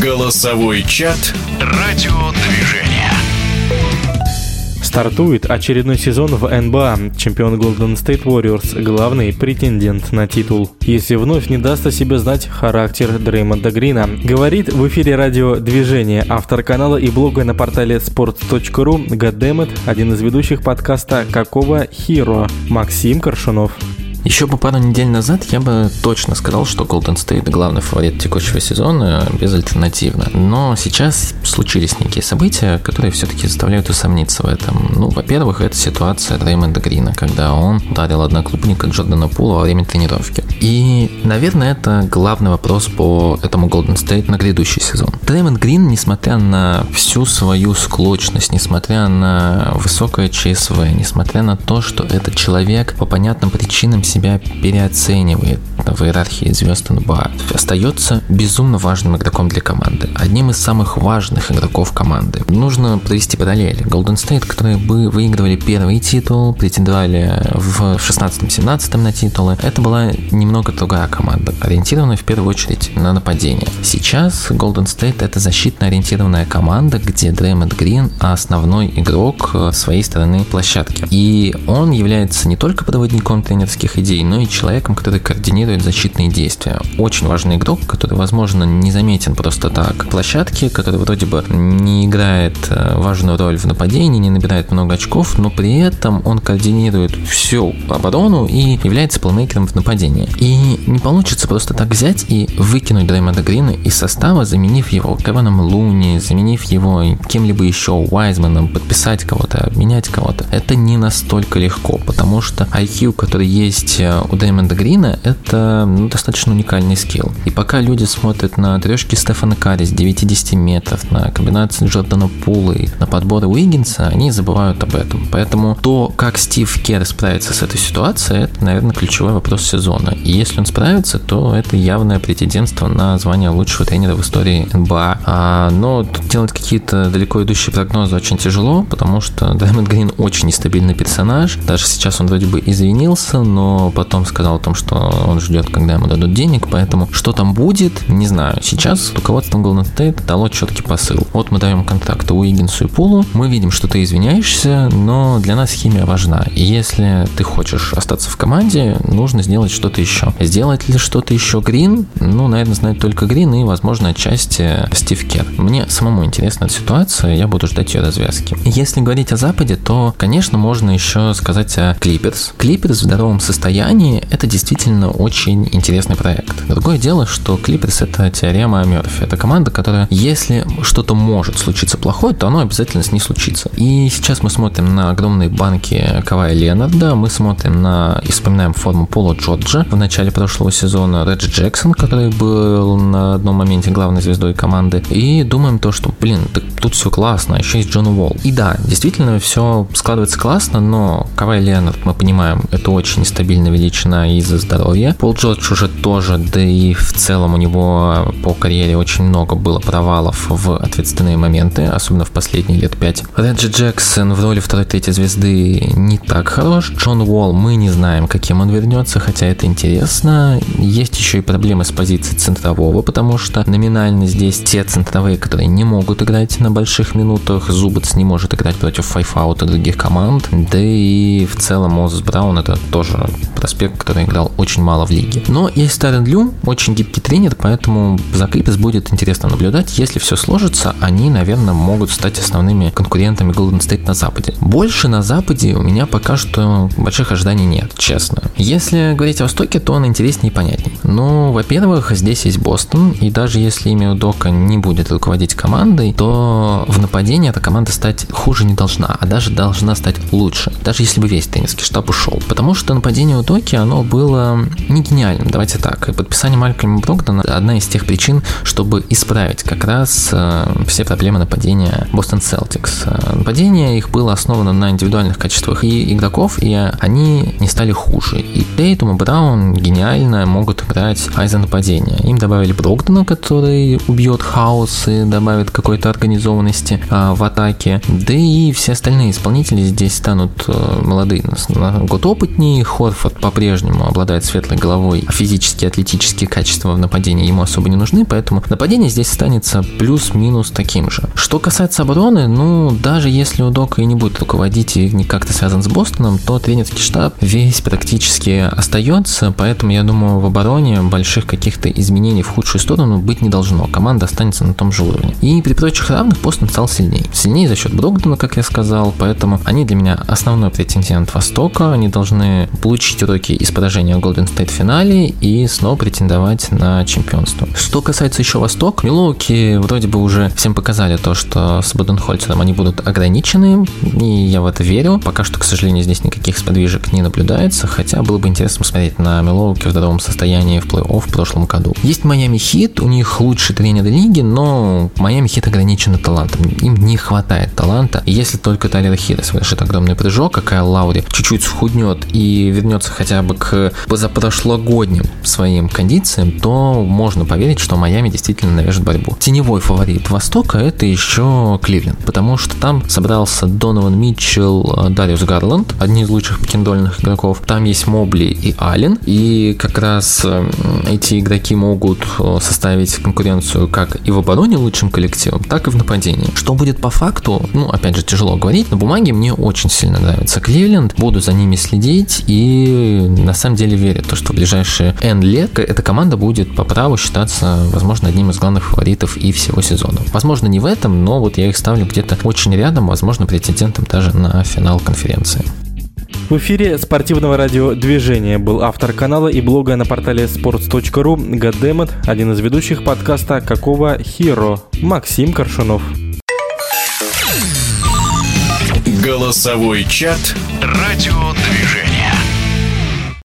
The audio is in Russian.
Голосовой чат «Радиодвижение». Стартует очередной сезон в НБА. Чемпион Golden State Warriors – главный претендент на титул. Если вновь не даст о себе знать характер Дреймонда Грина. Говорит в эфире радио «Движение» автор канала и блога на портале sports.ru Goddammit, один из ведущих подкаста «Какого Хиро» Максим Коршунов. Еще бы пару недель назад я бы точно сказал, что Golden State главный фаворит текущего сезона безальтернативно. Но сейчас случились некие события, которые все-таки заставляют усомниться в этом. Ну, во-первых, это ситуация Дреймонда Грина, когда он ударил одноклубника Джордана Пула во время тренировки. И, наверное, это главный вопрос по этому Golden State на грядущий сезон. Дреймонд Грин, несмотря на всю свою склочность, несмотря на высокое ЧСВ, несмотря на то, что этот человек по понятным причинам себя переоценивает в иерархии звезд НБА, остается безумно важным игроком для команды. Одним из самых важных игроков команды. Нужно провести параллели. Golden State, которые бы выигрывали первый титул, претендовали в 16-17 на титулы, это была немного другая команда, ориентированная в первую очередь на нападение. Сейчас Golden State это защитно ориентированная команда, где Дреймонд Грин основной игрок своей стороны площадки. И он является не только проводником тренерских идей, но и человеком, который координирует защитные действия. Очень важный игрок, который, возможно, не заметен просто так площадке, который вроде бы не играет э, важную роль в нападении, не набирает много очков, но при этом он координирует всю оборону и является плеймейкером в нападении. И не получится просто так взять и выкинуть Дреймонда Грина из состава, заменив его Кеваном Луни, заменив его кем-либо еще, Уайзманом, подписать кого-то, обменять кого-то. Это не настолько легко, потому что IQ, который есть э, у Дреймонда Грина, это ну, достаточно уникальный скилл. И пока люди смотрят на трешки Стефана Карри с 9-10 метров, на комбинации Джордана Пула и на подборы Уиггинса, они забывают об этом. Поэтому то, как Стив Керр справится с этой ситуацией, это, наверное, ключевой вопрос сезона. И если он справится, то это явное претендентство на звание лучшего тренера в истории НБА. А, но делать какие-то далеко идущие прогнозы очень тяжело, потому что Даймонд Грин очень нестабильный персонаж. Даже сейчас он вроде бы извинился, но потом сказал о том, что он ждет, когда ему дадут денег, поэтому что там будет, не знаю. Сейчас руководство Golden State дало четкий посыл. Вот мы даем контракты Уиггинсу и Пулу, мы видим, что ты извиняешься, но для нас химия важна. И если ты хочешь остаться в команде, нужно сделать что-то еще. Сделать ли что-то еще Грин? Ну, наверное, знает только Грин и, возможно, отчасти Стив Кер. Мне самому интересна эта ситуация, я буду ждать ее развязки. Если говорить о Западе, то, конечно, можно еще сказать о Клиперс. Клиперс в здоровом состоянии – это действительно очень интересный проект. Другое дело, что Клиперс – это теорема Мерфи. Это команда, которая, если что-то может случиться плохое, то оно обязательно с ней случится. И сейчас мы смотрим на огромные банки Кавая Ленарда, мы смотрим на и вспоминаем форму Пола Джорджа в начале прошлого сезона, Реджи Джексон, который был на одном моменте главной звездой команды, и думаем то, что, блин, так тут все классно, а еще есть Джон Уолл. И да, действительно, все складывается классно, но Кавай Леонард, мы понимаем, это очень нестабильная величина из-за здоровья. Пол Джордж уже тоже, да и в целом у него по карьере очень много было провалов в ответственные моменты, особенно в последние лет пять. Реджи Джексон в роли второй-третьей звезды не так хорош. Джон Уолл мы не знаем, каким он вернется, хотя это интересно. Есть еще и проблемы с позиции центрового, потому что номинально здесь те центровые, которые не могут играть на больших минутах, Зубец не может играть против файфаута других команд, да и в целом Мозес Браун это тоже проспект, который играл очень мало в лиге. Но есть Старен Лю, очень гибкий тренер, поэтому за Клиперс будет интересно наблюдать. Если все сложится, они, наверное, могут стать основными конкурентами Golden State на Западе. Больше на Западе у меня пока что больших ожиданий нет, честно. Если говорить о Востоке, то он интереснее и понятнее. Ну, во-первых, здесь есть Бостон, и даже если имя Дока не будет руководить командой, то в нападении эта команда стать хуже не должна, а даже должна стать лучше, даже если бы весь тренерский штаб ушел. Потому что нападение у Доки, оно было не гениальным, давайте так. Подписание Малькольма Брогдона одна из тех причин, чтобы исправить как раз э, все проблемы нападения Бостон Селтикс. Э, нападение их было основано на индивидуальных качествах и игроков, и они не стали хуже. И Тейтум и Браун гениально могут играть айза нападения. Им добавили Брогдона, который убьет хаос и добавит какой-то организованности а, в атаке. Да и все остальные исполнители здесь станут а, молодые, на год опытнее. Хорфорд Брэдфорд по-прежнему обладает светлой головой, а физические атлетические качества в нападении ему особо не нужны, поэтому нападение здесь останется плюс-минус таким же. Что касается обороны, ну, даже если у Дока и не будет руководить и не как-то связан с Бостоном, то тренерский штаб весь практически остается, поэтому я думаю, в обороне больших каких-то изменений в худшую сторону быть не должно. Команда останется на том же уровне. И при прочих равных Бостон стал сильнее. Сильнее за счет Брогдона, как я сказал, поэтому они для меня основной претендент Востока. Они должны получить уроки из поражения в Golden State финале и снова претендовать на чемпионство. Что касается еще Восток, Милоуки вроде бы уже всем показали то, что с Боденхольцером они будут ограничены, и я в это верю. Пока что, к сожалению, здесь никаких сподвижек не наблюдается, хотя было бы интересно посмотреть на Милоуки в здоровом состоянии в плей-офф в прошлом году. Есть Майами Хит, у них лучший тренер лиги, но Майами Хит ограничены талантом. Им не хватает таланта. Если только Тайлер Хида совершит огромный прыжок, какая Лаури чуть-чуть схуднет и вернется хотя бы к позапрошлогодним своим кондициям, то можно поверить, что Майами действительно навяжет борьбу. Теневой фаворит Востока это еще Кливленд, потому что там собрался Донован Митчелл, Дариус Гарланд, одни из лучших покендольных игроков. Там есть Мобли и Аллен, и как раз эти игроки могут э, составить конкуренцию как и в обороне лучшим коллективом, так и в нападении. Что будет по факту, ну, опять же, тяжело говорить, на бумаге мне очень сильно нравится Кливленд, буду за ними следить и на самом деле верю, то, что в ближайшие N лет эта команда будет по праву считаться, возможно, одним из главных фаворитов и всего сезона. Возможно, не в этом, но вот я их ставлю где-то очень рядом, возможно, претендентом даже на финал конференции. В эфире спортивного радиодвижения был автор канала и блога на портале sports.ru Гадемет, один из ведущих подкаста «Какого Хиро» Максим Коршунов. Голосовой чат «Радиодвижение».